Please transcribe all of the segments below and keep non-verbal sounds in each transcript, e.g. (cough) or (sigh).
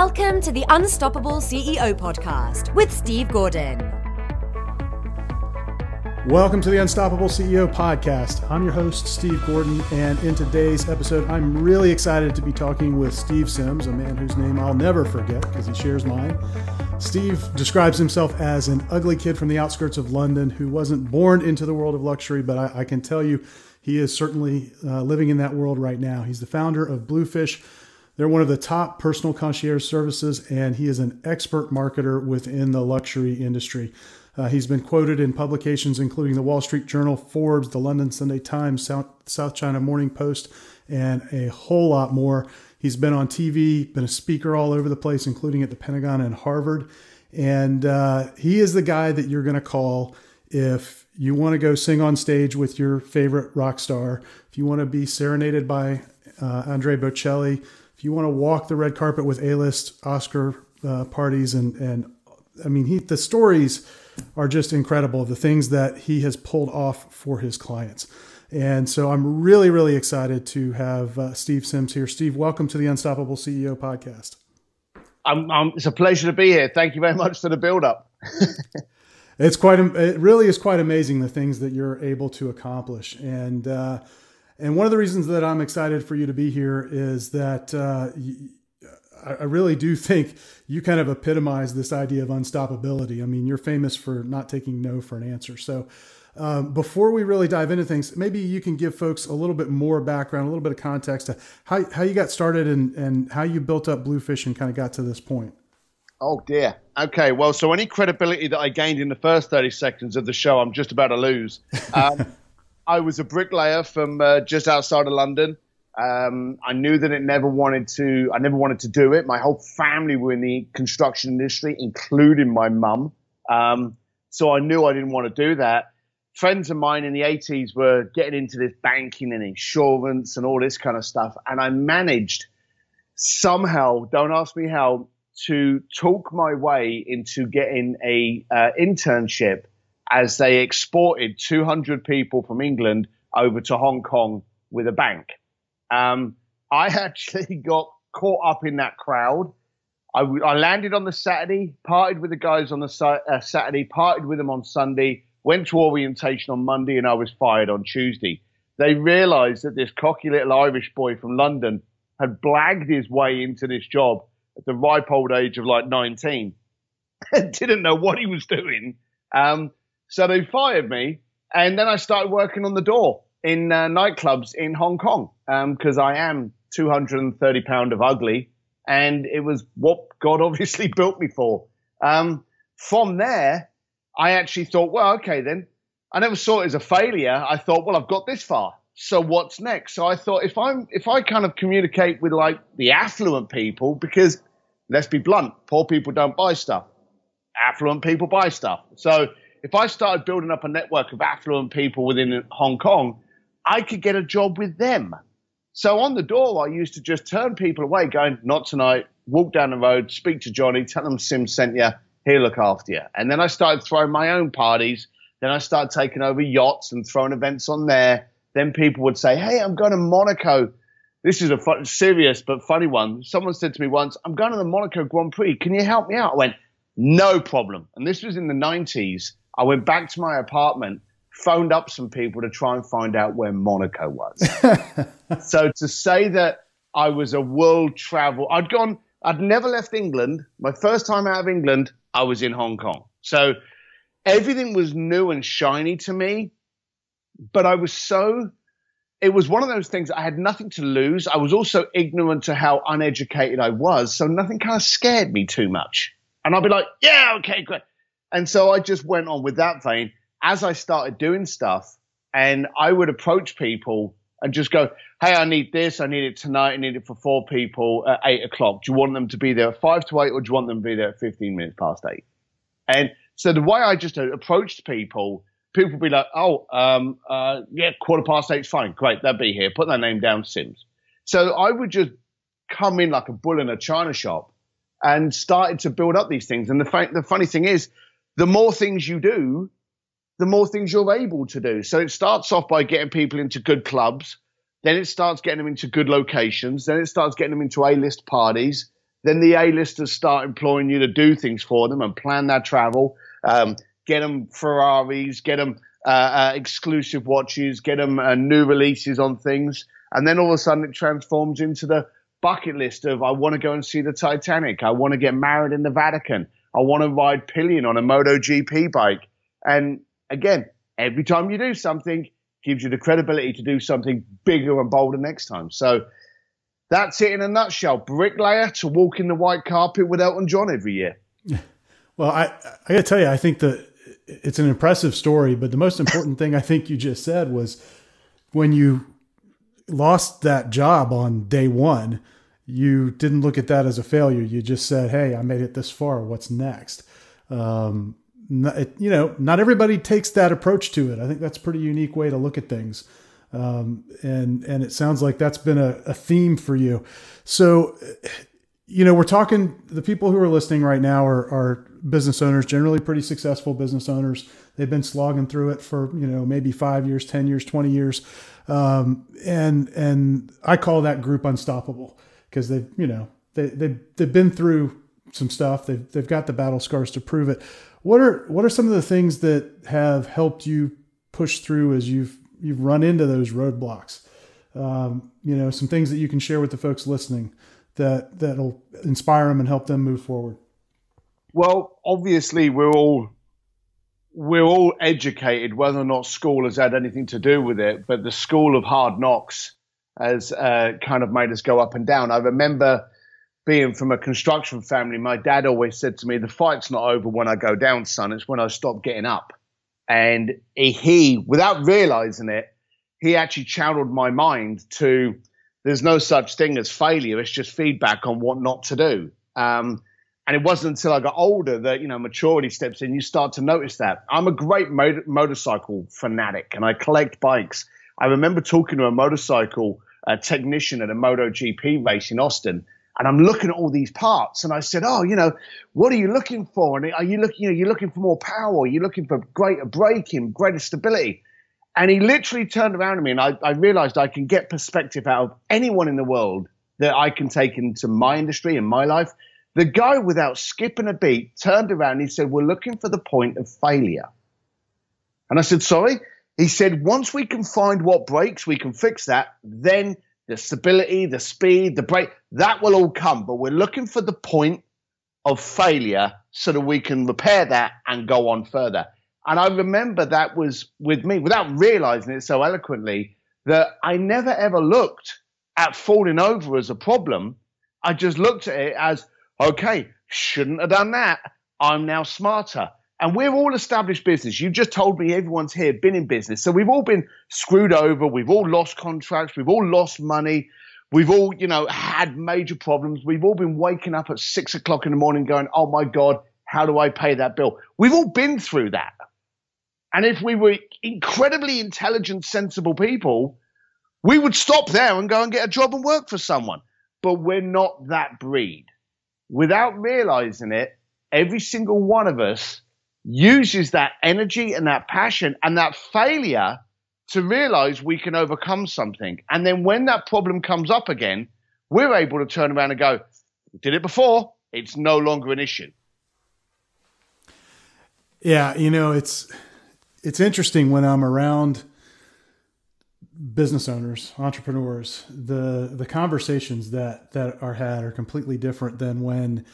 Welcome to the Unstoppable CEO podcast with Steve Gordon. Welcome to the Unstoppable CEO podcast. I'm your host, Steve Gordon, and in today's episode, I'm really excited to be talking with Steve Sims, a man whose name I'll never forget because he shares mine. Steve describes himself as an ugly kid from the outskirts of London who wasn't born into the world of luxury, but I, I can tell you he is certainly uh, living in that world right now. He's the founder of Bluefish they're one of the top personal concierge services, and he is an expert marketer within the luxury industry. Uh, he's been quoted in publications including the Wall Street Journal, Forbes, the London Sunday Times, South, South China Morning Post, and a whole lot more. He's been on TV, been a speaker all over the place, including at the Pentagon and Harvard. And uh, he is the guy that you're going to call if you want to go sing on stage with your favorite rock star, if you want to be serenaded by uh, Andre Bocelli, if you want to walk the red carpet with A-list Oscar uh, parties and and I mean he the stories are just incredible the things that he has pulled off for his clients. And so I'm really really excited to have uh, Steve Sims here. Steve, welcome to the Unstoppable CEO podcast. I'm, I'm, it's a pleasure to be here. Thank you very much for the build up. (laughs) it's quite it really is quite amazing the things that you're able to accomplish and uh, and one of the reasons that I'm excited for you to be here is that uh, I really do think you kind of epitomize this idea of unstoppability. I mean, you're famous for not taking no for an answer. So, um, before we really dive into things, maybe you can give folks a little bit more background, a little bit of context to how, how you got started and, and how you built up Bluefish and kind of got to this point. Oh, dear. Okay. Well, so any credibility that I gained in the first 30 seconds of the show, I'm just about to lose. Um, I was a bricklayer from uh, just outside of London. Um, I knew that it never wanted to. I never wanted to do it. My whole family were in the construction industry, including my mum. Um, so I knew I didn't want to do that. Friends of mine in the 80s were getting into this banking and insurance and all this kind of stuff, and I managed somehow. Don't ask me how to talk my way into getting a uh, internship as they exported 200 people from England over to Hong Kong with a bank. Um, I (laughs) actually got caught up in that crowd. I, I landed on the Saturday, partied with the guys on the uh, Saturday, partied with them on Sunday, went to orientation on Monday, and I was fired on Tuesday. They realized that this cocky little Irish boy from London had blagged his way into this job at the ripe old age of like 19 and (laughs) didn't know what he was doing. Um, so they fired me, and then I started working on the door in uh, nightclubs in Hong Kong because um, I am 230 pound of ugly, and it was what God (laughs) obviously built me for. Um, from there, I actually thought, well, okay, then I never saw it as a failure. I thought, well, I've got this far. So what's next? So I thought if I'm if I kind of communicate with like the affluent people, because let's be blunt, poor people don't buy stuff. Affluent people buy stuff. So if I started building up a network of affluent people within Hong Kong, I could get a job with them. So on the door, I used to just turn people away, going, not tonight, walk down the road, speak to Johnny, tell him Sim sent you, he'll look after you. And then I started throwing my own parties. Then I started taking over yachts and throwing events on there. Then people would say, hey, I'm going to Monaco. This is a fun, serious but funny one. Someone said to me once, I'm going to the Monaco Grand Prix. Can you help me out? I went, no problem. And this was in the 90s. I went back to my apartment, phoned up some people to try and find out where Monaco was. (laughs) so to say that I was a world travel, I'd gone, I'd never left England. My first time out of England, I was in Hong Kong. So everything was new and shiny to me, but I was so it was one of those things I had nothing to lose. I was also ignorant to how uneducated I was, so nothing kind of scared me too much. And I'd be like, yeah, okay, great. And so I just went on with that vein as I started doing stuff. And I would approach people and just go, Hey, I need this. I need it tonight. I need it for four people at eight o'clock. Do you want them to be there at five to eight or do you want them to be there at 15 minutes past eight? And so the way I just approached people, people would be like, Oh, um, uh, yeah, quarter past eight's fine. Great. They'll be here. Put their name down, Sims. So I would just come in like a bull in a china shop and started to build up these things. And the, fa- the funny thing is, the more things you do, the more things you're able to do. So it starts off by getting people into good clubs. Then it starts getting them into good locations. Then it starts getting them into A list parties. then the A-listers start employing you to do things for them and plan their travel, um, get them Ferraris, get them uh, uh, exclusive watches, get them uh, new releases on things, and then all of a sudden it transforms into the bucket list of I want to go and see the Titanic, I want to get married in the Vatican, I want to ride pillion on a MotoGP bike, and again, every time you do something, gives you the credibility to do something bigger and bolder next time. So that's it in a nutshell. Bricklayer to walk in the white carpet with Elton John every year. (laughs) Well, I I got to tell you, I think that it's an impressive story, but the most important thing I think you just said was when you lost that job on day one, you didn't look at that as a failure. You just said, "Hey, I made it this far. What's next?" Um, you know, not everybody takes that approach to it. I think that's a pretty unique way to look at things. Um, and and it sounds like that's been a, a theme for you. So, you know, we're talking. The people who are listening right now are, are business owners, generally pretty successful business owners. They've been slogging through it for you know maybe five years, ten years, twenty years, um, and and I call that group unstoppable because they've you know they they they've been through some stuff. They've they've got the battle scars to prove it. What are what are some of the things that have helped you push through as you've you've run into those roadblocks. Um, you know, some things that you can share with the folks listening that that'll inspire them and help them move forward. Well, obviously, we're all we're all educated, whether or not school has had anything to do with it. But the school of hard knocks has uh, kind of made us go up and down. I remember being from a construction family. My dad always said to me, "The fight's not over when I go down, son. It's when I stop getting up." And he, without realizing it, he actually channeled my mind to there's no such thing as failure. It's just feedback on what not to do. Um, and it wasn't until I got older that, you know, maturity steps in. You start to notice that. I'm a great motor- motorcycle fanatic and I collect bikes. I remember talking to a motorcycle uh, technician at a MotoGP race in Austin and I'm looking at all these parts, and I said, "Oh, you know, what are you looking for? And are you looking? You know, you're looking for more power. You're looking for greater braking, greater stability." And he literally turned around to me, and I, I realized I can get perspective out of anyone in the world that I can take into my industry and my life. The guy, without skipping a beat, turned around and he said, "We're looking for the point of failure." And I said, "Sorry." He said, "Once we can find what breaks, we can fix that. Then." the stability, the speed, the brake, that will all come. But we're looking for the point of failure so that we can repair that and go on further. And I remember that was with me without realizing it so eloquently that I never ever looked at falling over as a problem. I just looked at it as, okay, shouldn't have done that. I'm now smarter. And we're all established business. You just told me everyone's here been in business. So we've all been screwed over. We've all lost contracts. We've all lost money. We've all, you know, had major problems. We've all been waking up at six o'clock in the morning going, oh my God, how do I pay that bill? We've all been through that. And if we were incredibly intelligent, sensible people, we would stop there and go and get a job and work for someone. But we're not that breed. Without realizing it, every single one of us uses that energy and that passion and that failure to realize we can overcome something. And then when that problem comes up again, we're able to turn around and go, "We did it before, it's no longer an issue. Yeah, you know, it's it's interesting when I'm around business owners, entrepreneurs, the the conversations that that are had are completely different than when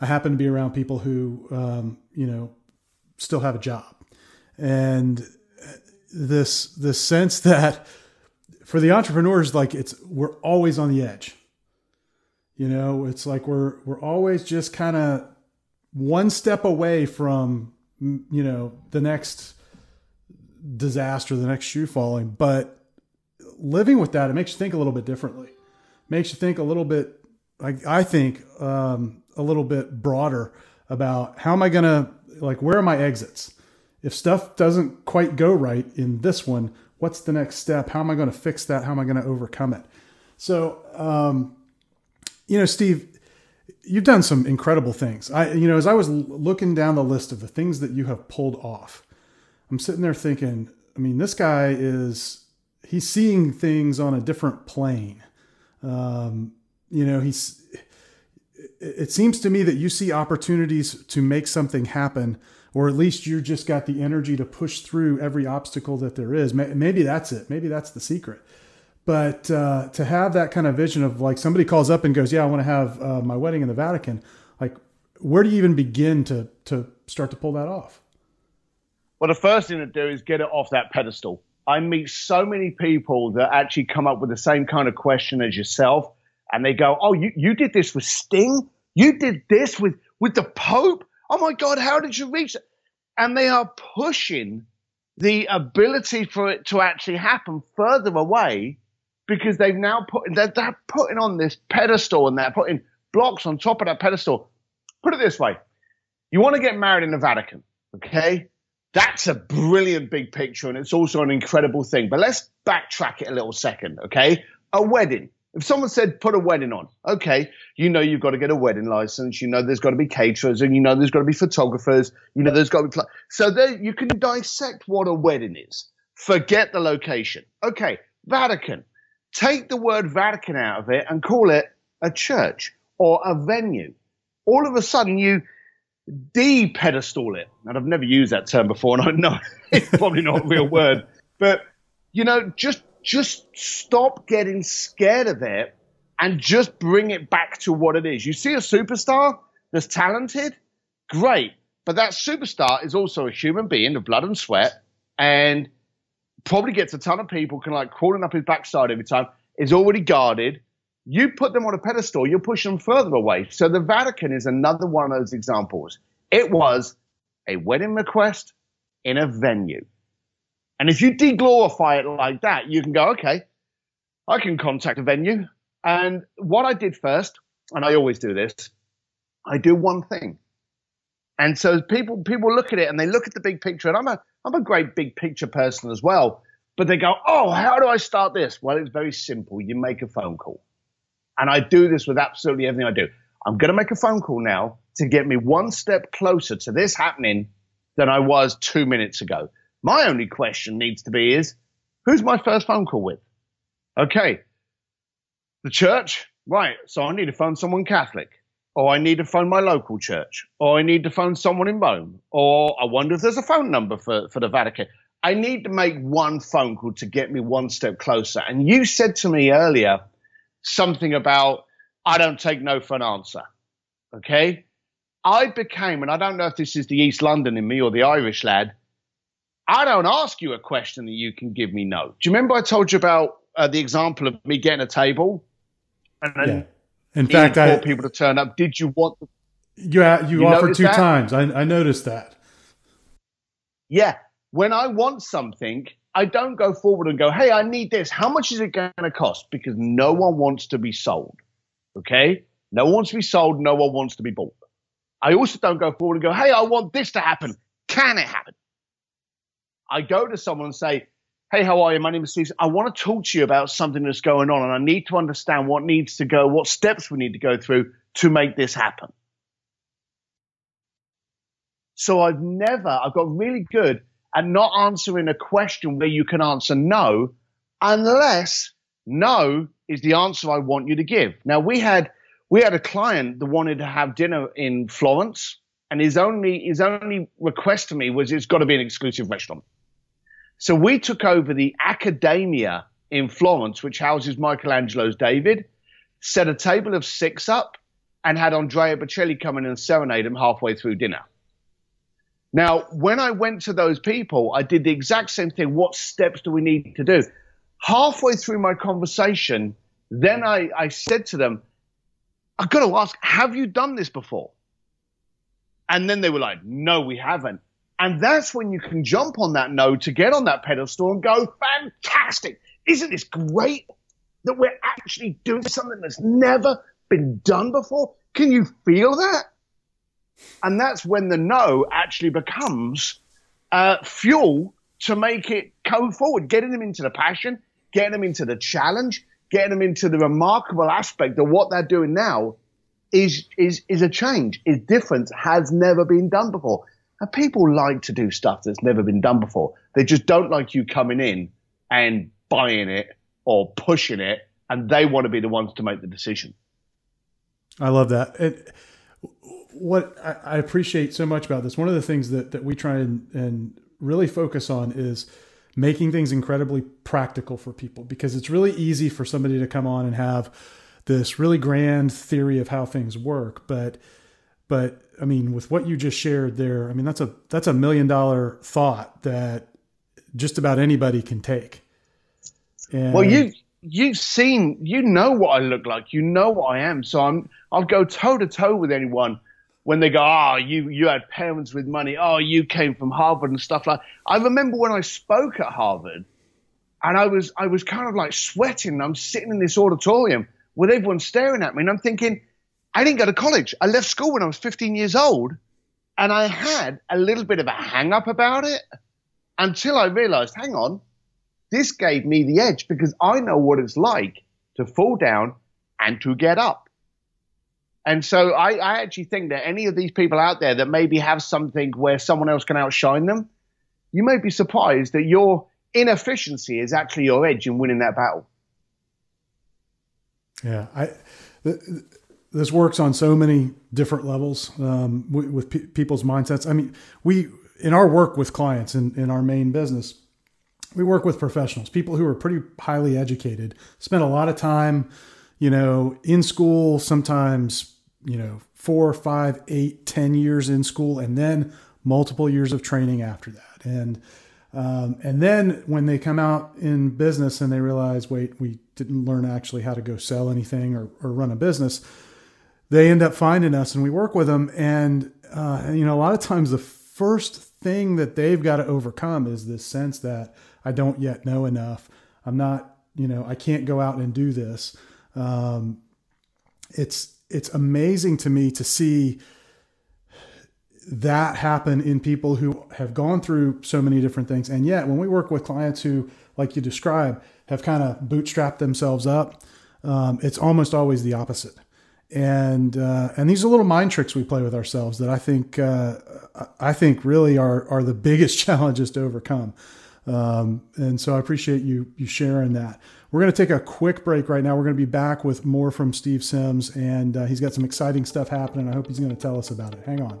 I happen to be around people who um, you know still have a job. And this this sense that for the entrepreneurs, like it's we're always on the edge. You know, it's like we're we're always just kind of one step away from you know the next disaster, the next shoe falling. But living with that, it makes you think a little bit differently. Makes you think a little bit, like I think, um, a little bit broader about how am I going to like where are my exits? If stuff doesn't quite go right in this one, what's the next step? How am I going to fix that? How am I going to overcome it? So, um, you know, Steve, you've done some incredible things. I, you know, as I was looking down the list of the things that you have pulled off, I'm sitting there thinking, I mean, this guy is, he's seeing things on a different plane. Um, you know, he's, it seems to me that you see opportunities to make something happen, or at least you just got the energy to push through every obstacle that there is. Maybe that's it. Maybe that's the secret. But uh, to have that kind of vision of like somebody calls up and goes, "Yeah, I want to have uh, my wedding in the Vatican," like where do you even begin to to start to pull that off? Well, the first thing to do is get it off that pedestal. I meet so many people that actually come up with the same kind of question as yourself, and they go, "Oh, you, you did this with Sting? You did this with with the Pope? Oh my God, how did you reach it?" And they are pushing the ability for it to actually happen further away because they've now put they're, they're putting on this pedestal and they're putting blocks on top of that pedestal. Put it this way: you want to get married in the Vatican, okay? That's a brilliant big picture, and it's also an incredible thing. But let's backtrack it a little second, okay? A wedding. If someone said put a wedding on, okay, you know you've got to get a wedding license. You know there's got to be caterers, and you know there's got to be photographers. You know there's got to be pl- so there you can dissect what a wedding is. Forget the location. Okay, Vatican take the word Vatican out of it and call it a church or a venue. All of a sudden, you de-pedestal it. And I've never used that term before, and I know (laughs) it's probably not a real word, but you know, just just stop getting scared of it and just bring it back to what it is. You see a superstar that's talented, great, but that superstar is also a human being of blood and sweat, and probably gets a ton of people can like crawling up his backside every time, is already guarded. You put them on a pedestal, you're pushing them further away. So the Vatican is another one of those examples. It was a wedding request in a venue. And if you deglorify it like that, you can go, okay, I can contact a venue. And what I did first, and I always do this, I do one thing. And so people people look at it and they look at the big picture, and I'm a I'm a great big picture person as well. But they go, oh, how do I start this? Well, it's very simple. You make a phone call. And I do this with absolutely everything I do. I'm going to make a phone call now to get me one step closer to this happening than I was two minutes ago. My only question needs to be is, who's my first phone call with? Okay. The church? Right. So I need to phone someone Catholic or I need to phone my local church, or I need to phone someone in Rome, or I wonder if there's a phone number for, for the Vatican. I need to make one phone call to get me one step closer. And you said to me earlier something about, I don't take no for an answer. Okay. I became, and I don't know if this is the East London in me or the Irish lad, I don't ask you a question that you can give me no. Do you remember I told you about uh, the example of me getting a table? And then yeah in fact, I people to turn up. Did you want? The, you you, you offered two that? times. I, I noticed that. Yeah, when I want something, I don't go forward and go, "Hey, I need this. How much is it going to cost?" Because no one wants to be sold. Okay, no one wants to be sold. No one wants to be bought. I also don't go forward and go, "Hey, I want this to happen. Can it happen?" I go to someone and say, Hey, how are you? My name is Steve. I want to talk to you about something that's going on, and I need to understand what needs to go, what steps we need to go through to make this happen. So I've never, I've got really good at not answering a question where you can answer no, unless no is the answer I want you to give. Now we had we had a client that wanted to have dinner in Florence, and his only his only request to me was it's got to be an exclusive restaurant. So we took over the Accademia in Florence, which houses Michelangelo's David, set a table of six up, and had Andrea Bocelli come in and serenade him halfway through dinner. Now, when I went to those people, I did the exact same thing. What steps do we need to do? Halfway through my conversation, then I, I said to them, I've got to ask, have you done this before? And then they were like, no, we haven't. And that's when you can jump on that node to get on that pedestal and go, fantastic. Isn't this great that we're actually doing something that's never been done before? Can you feel that? And that's when the no actually becomes uh, fuel to make it go forward, getting them into the passion, getting them into the challenge, getting them into the remarkable aspect of what they're doing now is is is a change, is different, has never been done before. And people like to do stuff that's never been done before. They just don't like you coming in and buying it or pushing it, and they want to be the ones to make the decision. I love that. It, what I, appreciate so much about this, one of the things that, that we try and, and really focus on is making things incredibly practical for people because it's really easy for somebody to come on and have this really grand theory of how things work. But, but I mean, with what you just shared there, I mean, that's a, that's a million dollar thought that just about anybody can take. And well, you, you've seen, you know what I look like, you know what I am. So I'm, I'll go toe to toe with anyone when they go, oh, you, you had parents with money. Oh, you came from Harvard and stuff like I remember when I spoke at Harvard and I was, I was kind of like sweating. I'm sitting in this auditorium with everyone staring at me and I'm thinking, I didn't go to college. I left school when I was 15 years old and I had a little bit of a hang up about it until I realized, hang on, this gave me the edge because I know what it's like to fall down and to get up. And so I, I actually think that any of these people out there that maybe have something where someone else can outshine them, you may be surprised that your inefficiency is actually your edge in winning that battle. Yeah, I. this works on so many different levels um, with, with pe- people's mindsets. I mean, we in our work with clients in, in our main business, we work with professionals, people who are pretty highly educated, spend a lot of time, you know, in school, sometimes you know, four, five, eight, ten years in school, and then multiple years of training after that. And um, and then when they come out in business and they realize, wait, we didn't learn actually how to go sell anything or, or run a business, they end up finding us and we work with them. And, uh, you know, a lot of times the first thing that they've got to overcome is this sense that I don't yet know enough. I'm not, you know, I can't go out and do this. Um, it's it's amazing to me to see that happen in people who have gone through so many different things. And yet, when we work with clients who, like you describe, have kind of bootstrapped themselves up, um, it's almost always the opposite. And uh, and these are little mind tricks we play with ourselves that I think uh, I think really are are the biggest (laughs) challenges to overcome. Um, and so I appreciate you you sharing that. We're going to take a quick break right now. We're going to be back with more from Steve Sims, and uh, he's got some exciting stuff happening. I hope he's going to tell us about it. Hang on.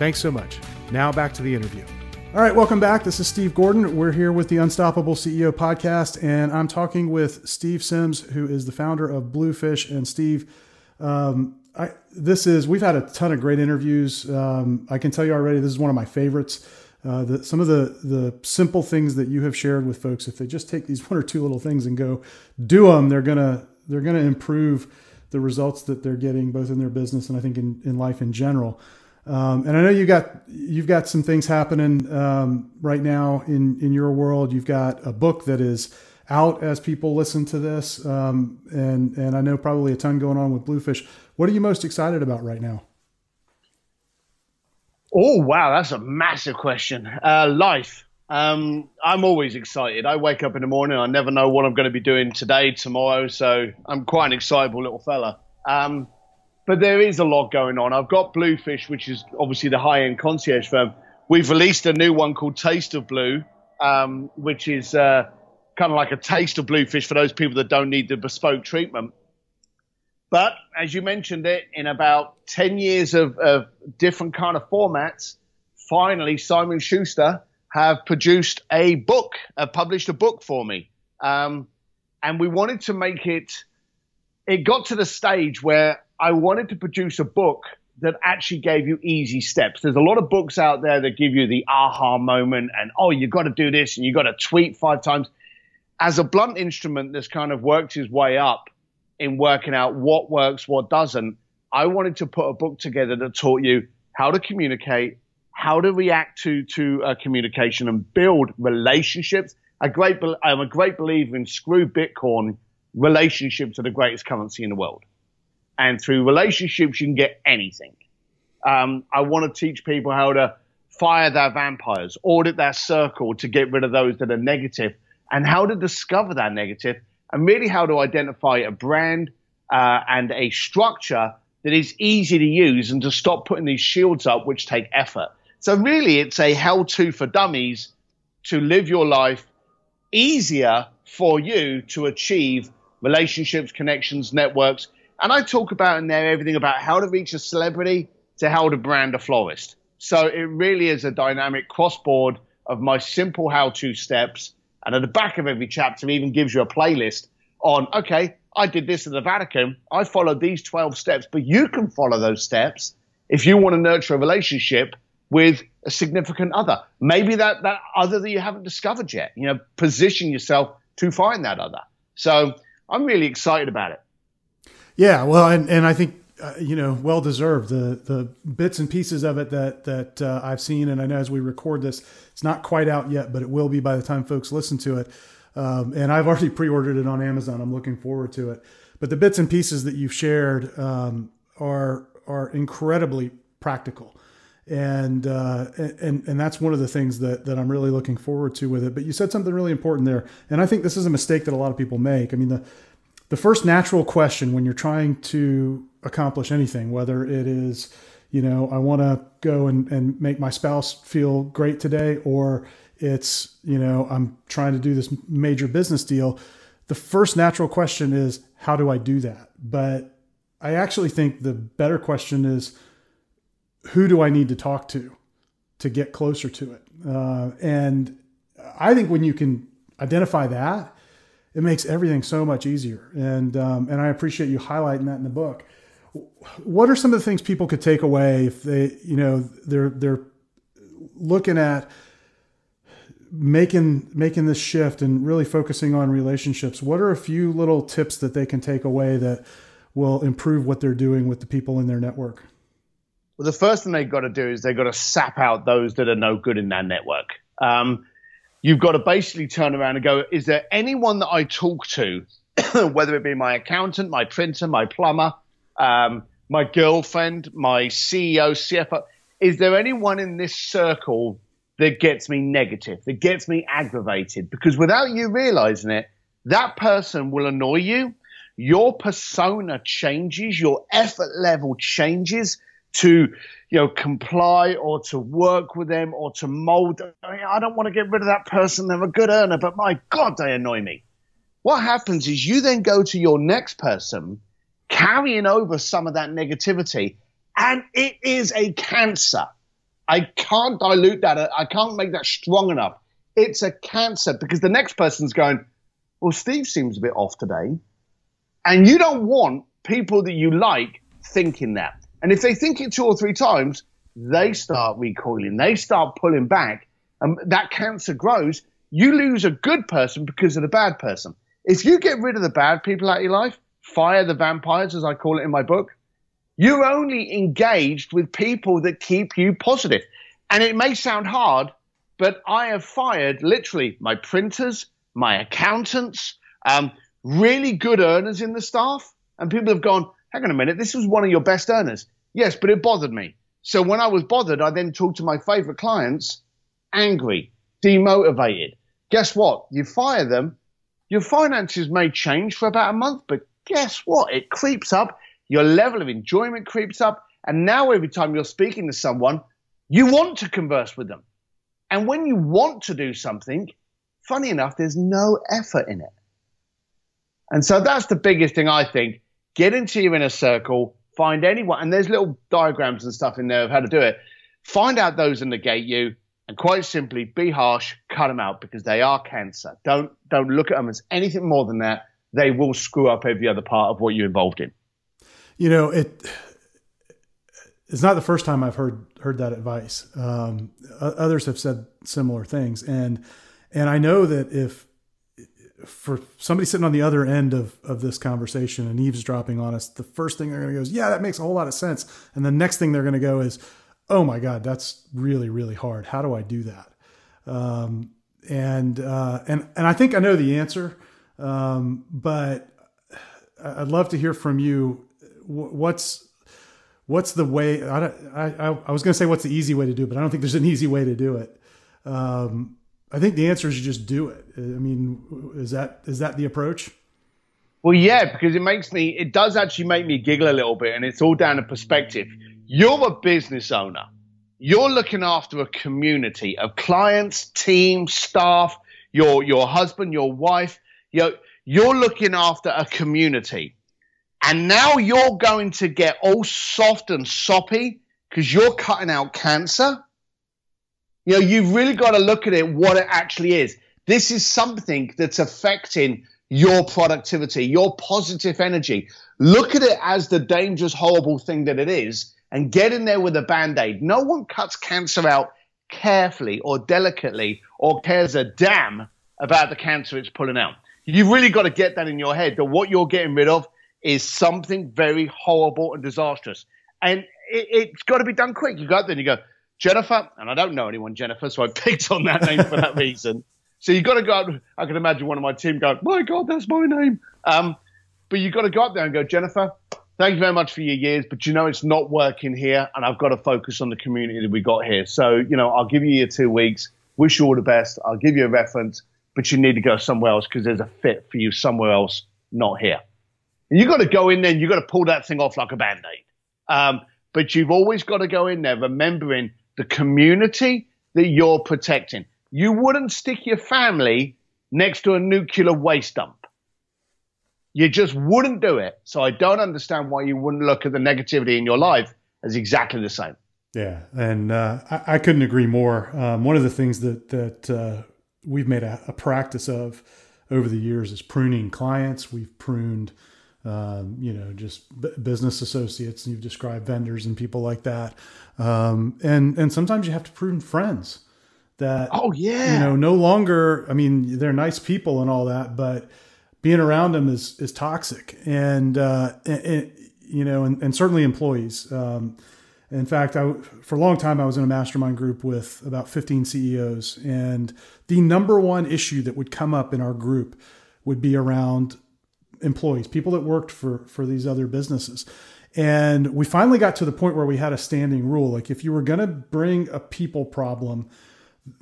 Thanks so much. Now back to the interview. All right, welcome back. This is Steve Gordon. We're here with the Unstoppable CEO podcast, and I'm talking with Steve Sims, who is the founder of Bluefish. And Steve, um, I, this is we've had a ton of great interviews. Um, I can tell you already, this is one of my favorites. Uh, the, some of the the simple things that you have shared with folks, if they just take these (laughs) one or two little things and go do them, they're gonna they're gonna improve the results that they're getting both in their business and I think in, in life in general. Um, and I know you got you've got some things happening um, right now in in your world. You've got a book that is out as people listen to this, um, and and I know probably a ton going on with Bluefish. What are you most excited about right now? Oh wow, that's a massive question. Uh, life. Um, I'm always excited. I wake up in the morning. I never know what I'm going to be doing today, tomorrow. So I'm quite an excitable little fella. But there is a lot going on. I've got Bluefish, which is obviously the high end concierge firm. We've released a new one called Taste of Blue, um, which is uh, kind of like a taste of Bluefish for those people that don't need the bespoke treatment. But as you mentioned it, in about 10 years of, of different kind of formats, finally Simon Schuster have produced a book, have published a book for me. Um, and we wanted to make it, it got to the stage where I wanted to produce a book that actually gave you easy steps. There's a lot of books out there that give you the aha moment and, oh, you've got to do this and you've got to tweet five times. As a blunt instrument that's kind of worked his way up in working out what works, what doesn't, I wanted to put a book together that taught you how to communicate, how to react to to uh, communication, and build relationships. A great, I'm a great believer in screw Bitcoin. Relationships are the greatest currency in the world. And through relationships, you can get anything. Um, I want to teach people how to fire their vampires, audit their circle to get rid of those that are negative, and how to discover that negative, and really how to identify a brand uh, and a structure that is easy to use and to stop putting these shields up, which take effort. So, really, it's a how to for dummies to live your life easier for you to achieve relationships, connections, networks. And I talk about in there everything about how to reach a celebrity to how to brand a florist. So it really is a dynamic crossboard of my simple how to steps. And at the back of every chapter even gives you a playlist on, okay, I did this in the Vatican. I followed these 12 steps, but you can follow those steps if you want to nurture a relationship with a significant other. Maybe that, that other that you haven't discovered yet. You know, position yourself to find that other. So I'm really excited about it. Yeah, well, and, and I think uh, you know, well deserved. The the bits and pieces of it that that uh, I've seen, and I know as we record this, it's not quite out yet, but it will be by the time folks listen to it. Um, and I've already (laughs) pre-ordered it on Amazon. I'm looking forward to it. But the bits and pieces that you've shared um, are are incredibly practical, and uh, and and that's one of the things that that I'm really looking forward to with it. But you said something really important there, and I think this is a mistake that a lot of people make. I mean the the first natural question when you're trying to accomplish anything, whether it is, you know, I want to go and, and make my spouse feel great today, or it's, you know, I'm trying to do this major business deal. The first natural question is, how do I do that? But I actually think the better question is, who do I need to talk to to get closer to it? Uh, and I think when you can identify that, it makes everything so much easier. And um, and I appreciate you highlighting that in the book. What are some of the things people could take away if they, you know, they're they're looking at making making this shift and really focusing on relationships? What are a few little tips that they can take away that will improve what they're doing with the people in their network? Well, the first thing they've got to do is they've got to sap out those that are no good in that network. Um, you've got to basically turn around and go, is there anyone that I talk to, (clears throat) whether it be my accountant, my printer, my plumber, um, my girlfriend, my CEO, CFO, is there anyone in this circle that gets me negative, that gets me aggravated? Because without you realizing it, that person will annoy you. Your persona changes, your effort level changes to you know comply or to work with them or to mold. I, mean, I don't want to get rid of that person. They're a good earner but my god they annoy me. What happens is you then go to your next person carrying over some of that negativity and it is a cancer. I can't dilute that. I can't make that strong enough. It's a cancer because the next person's going well steve seems a bit off today. And you don't want people that you like thinking that and if they think it two or three times, they start recoiling, they start pulling back, and that cancer grows. You lose a good person because of the bad person. If you get rid of the bad people out of your life, fire the vampires, as I call it in my book, you're only engaged with people that keep you positive. And it may sound hard, but I have fired literally my printers, my accountants, um, really good earners in the staff. And people have gone, hang on a minute, this was one of your best earners. Yes, but it bothered me. So when I was bothered, I then talked to my favorite clients, angry, demotivated. Guess what? You fire them, your finances may change for about a month, but guess what? It creeps up, your level of enjoyment creeps up, and now every time you're speaking to someone, you want to converse with them. And when you want to do something, funny enough, there's no effort in it. And so that's the biggest thing I think get into your inner circle, find anyone, and there's little diagrams and stuff in there of how to do it. Find out those that negate you, and quite simply, be harsh, cut them out because they are cancer. Don't don't look at them as anything more than that. They will screw up every other part of what you're involved in. You know it. It's not the first time I've heard heard that advice. Um, others have said similar things, and and I know that if for somebody sitting on the other end of, of this conversation and eavesdropping on us, the first thing they're going to go is, yeah, that makes a whole lot of sense. And the next thing they're going to go is, oh my God, that's really, really hard. How do I do that? Um, and, uh, and, and I think I know the answer. Um, but I'd love to hear from you what's what's the way? I, I, I was going to say what's the easy way to do it, but I don't think there's an easy way to do it. Um, I think the answer is you just do it. I mean, is that is that the approach? Well, yeah, because it makes me, it does actually make me giggle a little bit, and it's all down to perspective. You're a business owner. You're looking after a community of clients, team, staff, your your husband, your wife. You're, you're looking after a community. And now you're going to get all soft and soppy because you're cutting out cancer. You know, you've really got to look at it what it actually is. This is something that's affecting your productivity, your positive energy. Look at it as the dangerous, horrible thing that it is and get in there with a band aid. No one cuts cancer out carefully or delicately or cares a damn about the cancer it's pulling out. You've really got to get that in your head that what you're getting rid of is something very horrible and disastrous. And it, has got to be done quick. You go out there and you go, Jennifer, and I don't know anyone, Jennifer, so I picked on that name for that (laughs) reason. So you've got to go out. I can imagine one of my team going, my God, that's my name. Um, but you've got to go up there and go, Jennifer, thank you very much for your years, but you know it's not working here, and I've got to focus on the community that we got here. So, you know, I'll give you your two weeks. Wish you all the best. I'll give you a reference, but you need to go somewhere else because there's a fit for you somewhere else, not here. And you've got to go in there and you've got to pull that thing off like a band aid. Um, but you've always got to go in there remembering the community that you're protecting. You wouldn't stick your family next to a nuclear waste dump. You just wouldn't do it. So I don't understand why you wouldn't look at the negativity in your life as exactly the same. Yeah, and uh, I, I, couldn't agree more. Um, one of the things that that uh, we've made a, a, practice of over the years is pruning clients. We've pruned, um, you know, just b- business associates. And you've described vendors and people like that. Um, and and sometimes you have to prune friends that. Oh yeah. You know, no longer. I mean, they're nice people and all that, but being around them is is toxic, and, uh, and, and you know, and, and certainly employees. Um, in fact, I, for a long time, I was in a mastermind group with about 15 CEOs, and the number one issue that would come up in our group would be around employees, people that worked for for these other businesses. And we finally got to the point where we had a standing rule, like if you were going to bring a people problem,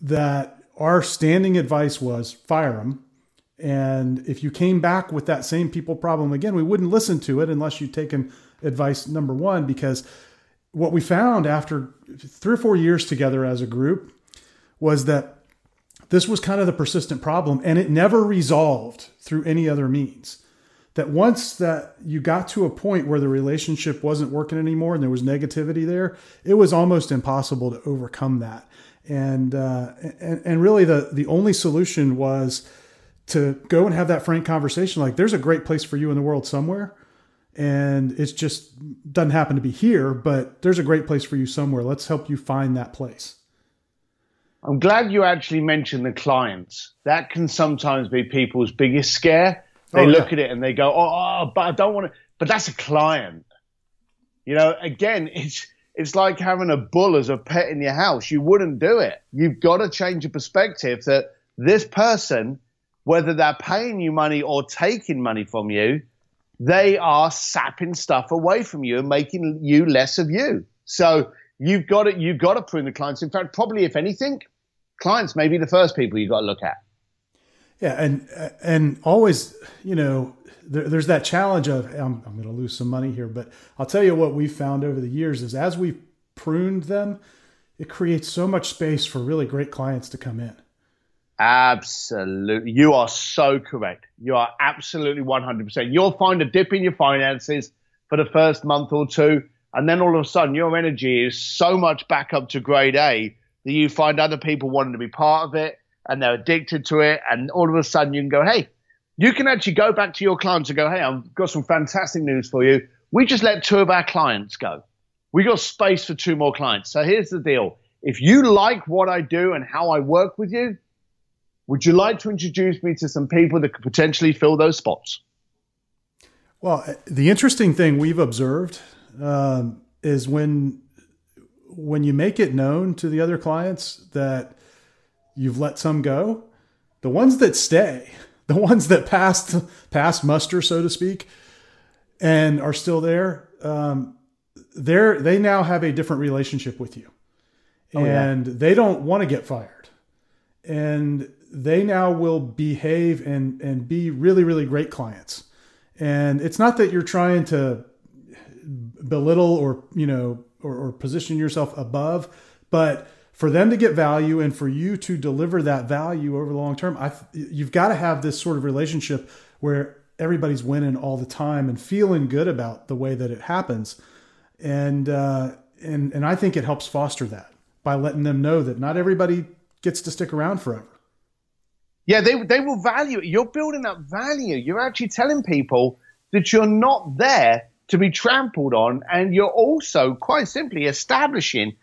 that our standing advice was fire them and if you came back with that same people problem again, we wouldn't listen to it unless you'd taken advice number one, because what we found after three or four years together as a group was that this was kind of the persistent problem and it never resolved through any other means. That once that you got to a point where the relationship wasn't working anymore and there was negativity there, it was almost impossible to overcome that. And uh, and, and really the the only solution was to go and have that frank conversation like there's a great place for you in the world somewhere and it's just doesn't happen to be here but there's a great place for you somewhere. Let's help you find that place. I'm glad you actually mentioned the clients. That can sometimes be people's biggest scare they oh, look at it and they go oh, oh but i don't want to but that's a client you know again (laughs) it's it's like having a bull as a pet in your house you wouldn't do it you've got to change your perspective that this person whether they're paying you money or taking money from you, they are sapping stuff away from you and making you less of you. So you've got to you've got to prune the clients. In fact, probably if anything, clients may be the first people you've got to look at. Yeah, and and always, you know, there, there's that challenge of I'm, I'm going to lose some money here, but I'll tell you what we've found over the years is as we've pruned them, it creates so much space for really great clients to come in. Absolutely. You are so correct. You are absolutely 100%. You'll find a dip in your finances for the first month or two. And then all of a sudden, your energy is so much back up to grade A that you find other people wanting to be part of it and they're addicted to it. And all of a sudden, you can go, hey, you can actually go back to your clients and go, hey, I've got some fantastic news for you. We just let two of our clients go. We got space for two more clients. So here's the deal. If you like what I do and how I work with you, would you like to introduce me to some people that could potentially fill those spots? Well, the interesting thing we've observed um, is when when you make it known to the other clients that you've let some go, the ones that stay, the ones that passed passed muster, so to speak, and are still there, um, they're they now have a different relationship with you, Oh, yeah. and they don't want to get fired, and they now will behave and and be really really great clients. And it's not that you're trying to belittle or you know or, or position yourself above, but for them to get value and for you to deliver that value over the long term, I you've got to have this sort of relationship where everybody's winning all the time and feeling good about the way that it happens, and uh, and and I think it helps foster that by letting them know that not everybody gets to stick around forever. Yeah, they they will value it. You're building up value. You're actually telling people that you're not there to be trampled on, and you're also quite simply establishing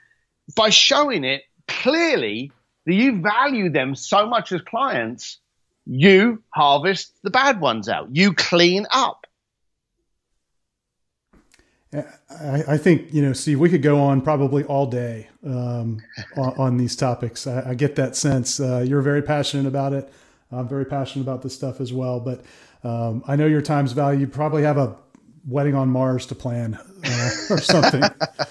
by showing it clearly that you value them so much as clients. You harvest the bad ones out. You clean up. I, I think you know, Steve. We could go on probably all day um, (laughs) on, on, these topics. I, I get that sense. Uh, you're very passionate about it. I'm very passionate about this stuff as well. But um, I know your time's value. You probably have a wedding on Mars to plan uh, or something.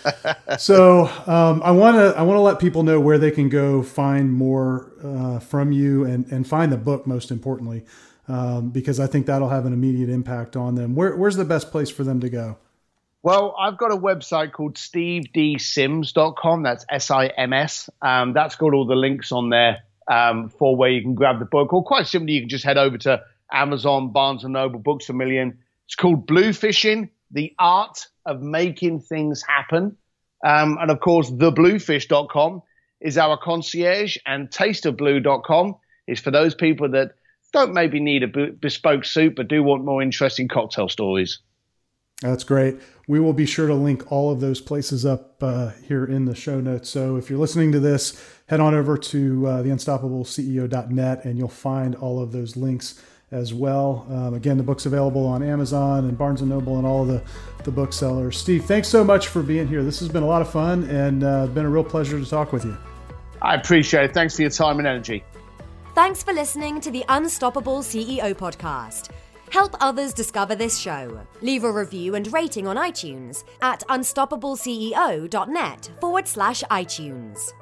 (laughs) so um, I want to I want to let people know where they can go find more uh, from you and and find the book most importantly um, because I think that'll have an immediate impact on them. Where, where's the best place for them to go? Well, I've got a website called stevedsims.com. That's S I M S. Um, that's got all the links on there um, for where you can grab the book. Or quite simply, you can just head over to Amazon, Barnes and Noble, Books a Million. It's called Bluefishing: The Art of Making Things Happen. Um, and of course, thebluefish.com is our concierge, and tasteofblue.com is for those people that don't maybe need a bespoke suit but do want more interesting cocktail stories. That's great. We will be sure to link all of those places up uh, here in the show notes. So if you're listening to this, head on over to uh, theunstoppableceo.net and you'll find all of those links as well. Um, again, the book's available on Amazon and Barnes & Noble and all of the, the booksellers. Steve, thanks so much for being here. This has been a lot of fun and uh, been a real pleasure to talk with you. I appreciate it. Thanks for your time and energy. Thanks for listening to the Unstoppable CEO podcast. Help others discover this show. Leave a review and rating on iTunes at unstoppableceo.net forward slash iTunes.